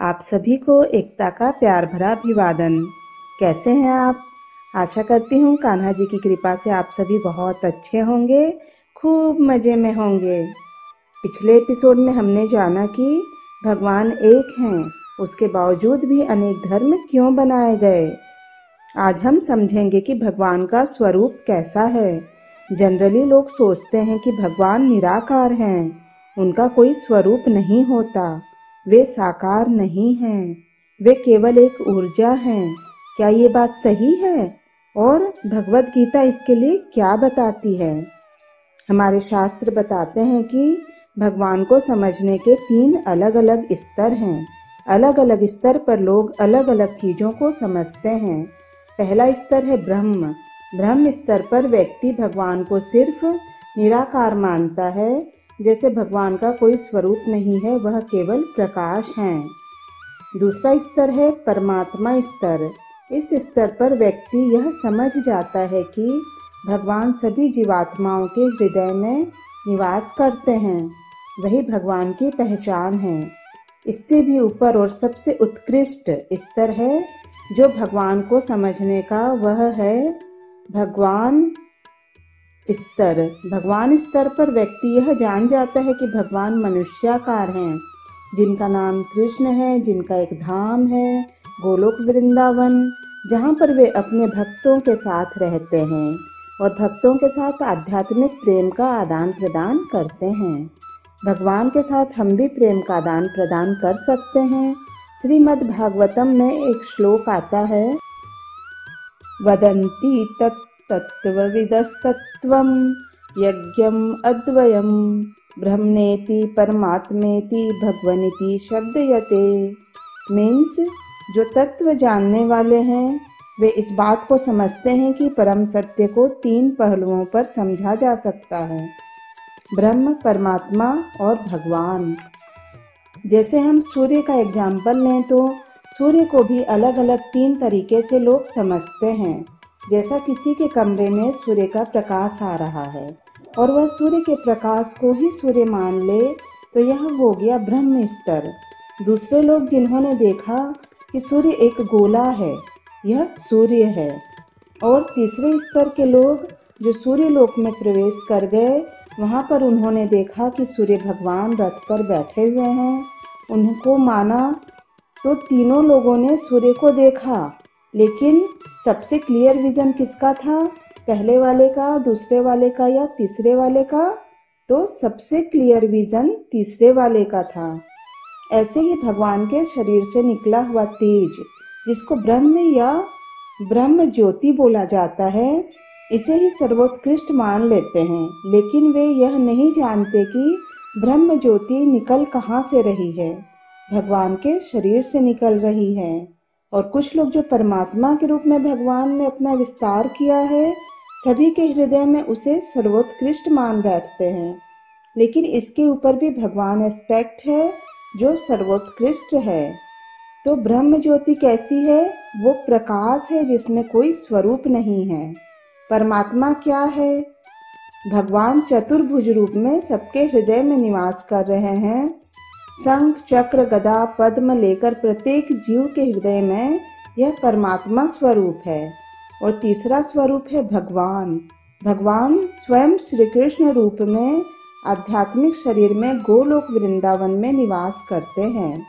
आप सभी को एकता का प्यार भरा अभिवादन। कैसे हैं आप? आशा करती हूँ कान्हा जी की कृपा से आप सभी बहुत अच्छे होंगे, खूब मज़े में होंगे। पिछले एपिसोड में हमने जाना कि भगवान एक हैं, उसके बावजूद भी अनेक धर्म क्यों बनाए गए? आज हम समझेंगे कि भगवान का स्वरूप कैसा है। जनरली लोग सोचते हैं कि भगवान निराकार हैं, उनका कोई स्वरूप नहीं होता। वे साकार नहीं हैं। वे केवल एक ऊर्जा हैं। क्या ये बात सही है? और भगवत गीता इसके लिए क्या बताती है? हमारे शास्त्र बताते हैं कि भगवान को समझने के तीन अलग अलग स्तर हैं। अलग अलग स्तर पर लोग अलग अलग चीज़ों को समझते हैं। पहला स्तर है ब्रह्म। ब्रह्म स्तर पर व्यक्ति भगवान को सिर्फ़ निराकार मानता है जैसे भगवान का कोई स्वरूप नहीं है, वह केवल प्रकाश हैं। दूसरा स्तर है परमात्मा स्तर। इस स्तर पर व्यक्ति यह समझ जाता है कि भगवान सभी जीवात्माओं के हृदय में निवास करते हैं, वही भगवान की पहचान है। इससे भी ऊपर और सबसे उत्कृष्ट स्तर है, जो भगवान को समझने का वह है, भगवान स्तर। भगवान स्तर पर व्यक्ति यह जान जाता है कि भगवान मनुष्याकार हैं, जिनका नाम कृष्ण है, जिनका एक धाम है, गोलोक वृंदावन, जहाँ पर वे अपने भक्तों के साथ रहते हैं और भक्तों के साथ आध्यात्मिक प्रेम का आदान प्रदान करते हैं। भगवान के साथ हम भी प्रेम का आदान प्रदान कर सकते हैं। श्रीमद् भागवतम में एक श्लोक आता है वदंती तत् तत्त्वविदस्तत्त्वं यज्ञम् अद्वयं ब्रह्मनेति परमात्मेति भगवनिति शब्दयते। मीन्स जो तत्व जानने वाले हैं, वे इस बात को समझते हैं कि परम सत्य को तीन पहलुओं पर समझा जा सकता है। ब्रह्म, परमात्मा और भगवान। जैसे हम सूर्य का एग्ज़ाम्पल लें तो सूर्य को भी अलग अलग तीन तरीके से लोग समझते हैं। जैसा किसी के कमरे में सूर्य का प्रकाश आ रहा है, और वह सूर्य के प्रकाश को ही सूर्य मान ले तो यह हो गया ब्रह्म स्तर। दूसरे लोग जिन्होंने देखा कि सूर्य एक गोला है, यह सूर्य है। और तीसरे स्तर के लोग जो सूर्य लोक में प्रवेश कर गए, वहाँ पर उन्होंने देखा कि सूर्य भगवान रथ पर बैठे हुए हैं। उनको माना तो तीनों लोगों ने सूर्य को देखा। लेकिन सबसे क्लियर विज़न किसका था? पहले वाले का, दूसरे वाले का या तीसरे वाले का? तो सबसे क्लियर विज़न तीसरे वाले का था। ऐसे ही भगवान के शरीर से निकला हुआ तेज, जिसको ब्रह्म या ब्रह्म ज्योति बोला जाता है, इसे ही सर्वोत्कृष्ट मान लेते हैं। लेकिन वे यह नहीं जानते कि ब्रह्म ज्योति निकल कहाँ से रही है। भगवान के शरीर से निकल रही है। और कुछ लोग जो परमात्मा के रूप में भगवान ने अपना विस्तार किया है, सभी के हृदय में उसे सर्वोत्कृष्ट मान बैठते हैं। लेकिन इसके ऊपर भी भगवान एस्पेक्ट है, जो सर्वोत्कृष्ट है। तो ब्रह्म ज्योति कैसी है? वो प्रकाश है जिसमें कोई स्वरूप नहीं है। परमात्मा क्या है? भगवान चतुर्भुज रूप में सबके हृदय में निवास कर रहे हैं। शंख चक्र गदा पद्म लेकर प्रत्येक जीव के हृदय में यह परमात्मा स्वरूप है। और तीसरा स्वरूप है भगवान। भगवान स्वयं श्री कृष्ण रूप में आध्यात्मिक शरीर में गोलोक वृंदावन में निवास करते हैं।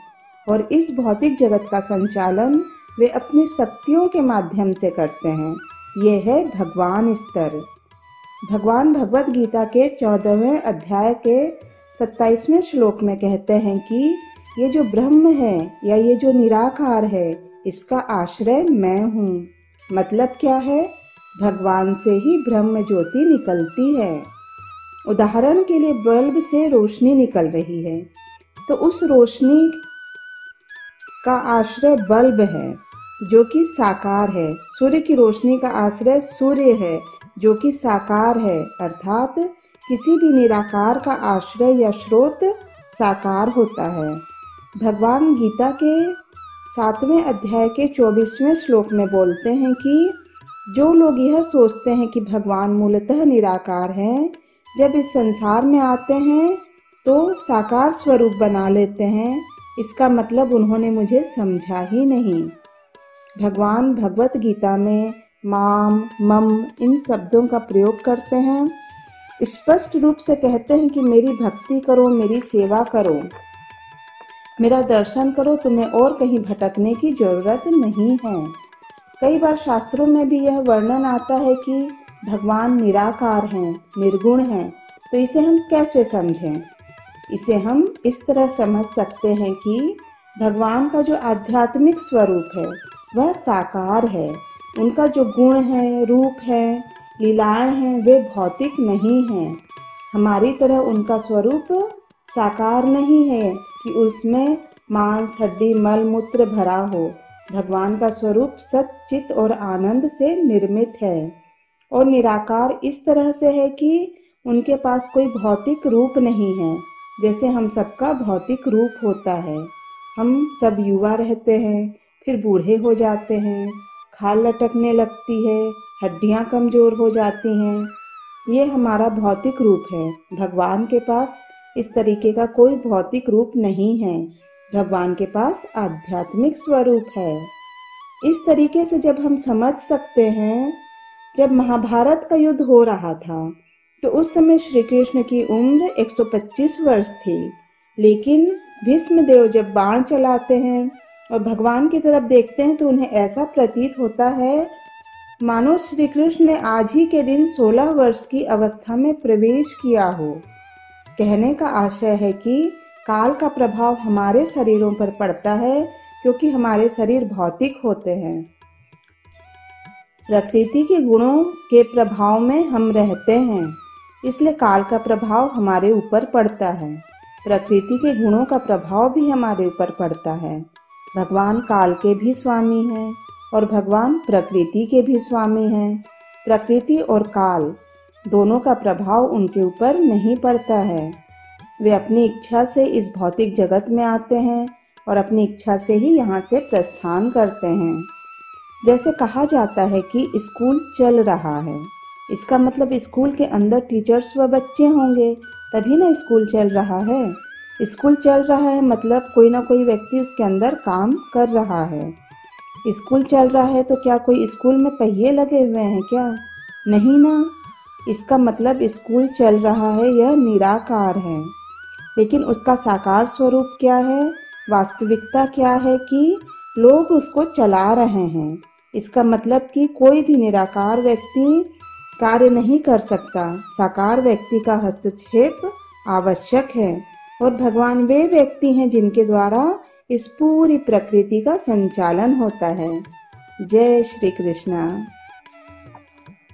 और इस भौतिक जगत का संचालन वे अपनी शक्तियों के माध्यम से करते हैं। ये है भगवान स्तर। भगवान भगवत गीता के चौदहवें अध्याय के सत्ताईसवें श्लोक में कहते हैं कि ये जो ब्रह्म है या ये जो निराकार है, इसका आश्रय मैं हूँ। मतलब क्या है? भगवान से ही ब्रह्म ज्योति निकलती है। उदाहरण के लिए बल्ब से रोशनी निकल रही है। तो उस रोशनी का आश्रय बल्ब है, जो कि साकार है। सूर्य की रोशनी का आश्रय सूर्य है, जो कि साकार है, अर्थात किसी भी निराकार का आश्रय या स्रोत साकार होता है। भगवान गीता के सातवें अध्याय के चौबीसवें श्लोक में बोलते हैं कि, जो लोग यह सोचते हैं कि भगवान मूलतः निराकार हैं, जब इस संसार में आते हैं तो साकार स्वरूप बना लेते हैं। इसका मतलब उन्होंने मुझे समझा ही नहीं। भगवान भगवत गीता में माम, मम इन शब्दों का प्रयोग करते हैं। स्पष्ट रूप से कहते हैं कि मेरी भक्ति करो, मेरी सेवा करो। मेरा दर्शन करो, तुम्हें और कहीं भटकने की ज़रूरत नहीं है। कई बार शास्त्रों में भी यह वर्णन आता है कि भगवान निराकार हैं, निर्गुण हैं तो इसे हम कैसे समझें? इसे हम इस तरह समझ सकते हैं कि भगवान का जो आध्यात्मिक स्वरूप है, वह साकार है। उनका जो गुण है, रूप है लीलाएँ हैं, वे भौतिक नहीं हैं। हमारी तरह उनका स्वरूप साकार नहीं है कि उसमें मांस, हड्डी, मल, मूत्र भरा हो। भगवान का स्वरूप सचित और आनंद से निर्मित है। और निराकार इस तरह से है कि उनके पास कोई भौतिक रूप नहीं है, जैसे हम सबका भौतिक रूप होता है। हम सब युवा रहते हैं, फिर बूढ़े हो जाते हैं, खाल लटकने लगती है हड्डियाँ कमज़ोर हो जाती हैं। ये हमारा भौतिक रूप है। भगवान के पास इस तरीके का कोई भौतिक रूप नहीं है। भगवान के पास आध्यात्मिक स्वरूप है। इस तरीके से जब हम समझ सकते हैं, जब महाभारत का युद्ध हो रहा था तो उस समय श्री कृष्ण की उम्र 125 वर्ष थी। लेकिन भीष्म देव जब बाण चलाते हैं और भगवान की तरफ़ देखते हैं तो उन्हें ऐसा प्रतीत होता है मानो श्री कृष्ण ने आज ही के दिन 16 वर्ष की अवस्था में प्रवेश किया हो। कहने का आशय है कि काल का प्रभाव हमारे शरीरों पर पड़ता है, क्योंकि हमारे शरीर भौतिक होते हैं। प्रकृति के गुणों के प्रभाव में हम रहते हैं, इसलिए काल का प्रभाव हमारे ऊपर पड़ता है। प्रकृति के गुणों का प्रभाव भी हमारे ऊपर पड़ता है। भगवान काल के भी स्वामी हैं। और भगवान प्रकृति के भी स्वामी हैं। प्रकृति और काल दोनों का प्रभाव उनके ऊपर नहीं पड़ता है। वे अपनी इच्छा से इस भौतिक जगत में आते हैं और अपनी इच्छा से ही यहाँ से प्रस्थान करते हैं। जैसे कहा जाता है कि स्कूल चल रहा है। इसका मतलब स्कूल के अंदर टीचर्स व बच्चे होंगे, तभी ना स्कूल चल रहा है। स्कूल चल रहा है मतलब कोई ना कोई व्यक्ति उसके अंदर काम कर रहा है। स्कूल चल रहा है तो क्या कोई स्कूल में पहिए लगे हुए हैं क्या? नहीं ना। इसका मतलब स्कूल चल रहा है, यह निराकार है। लेकिन उसका साकार स्वरूप क्या है? वास्तविकता क्या है कि लोग उसको चला रहे हैं? इसका मतलब कि कोई भी निराकार व्यक्ति कार्य नहीं कर सकता। साकार व्यक्ति का हस्तक्षेप आवश्यक है। और भगवान वे व्यक्ति हैं जिनके द्वारा इस पूरी प्रकृति का संचालन होता है। जय श्री कृष्णा।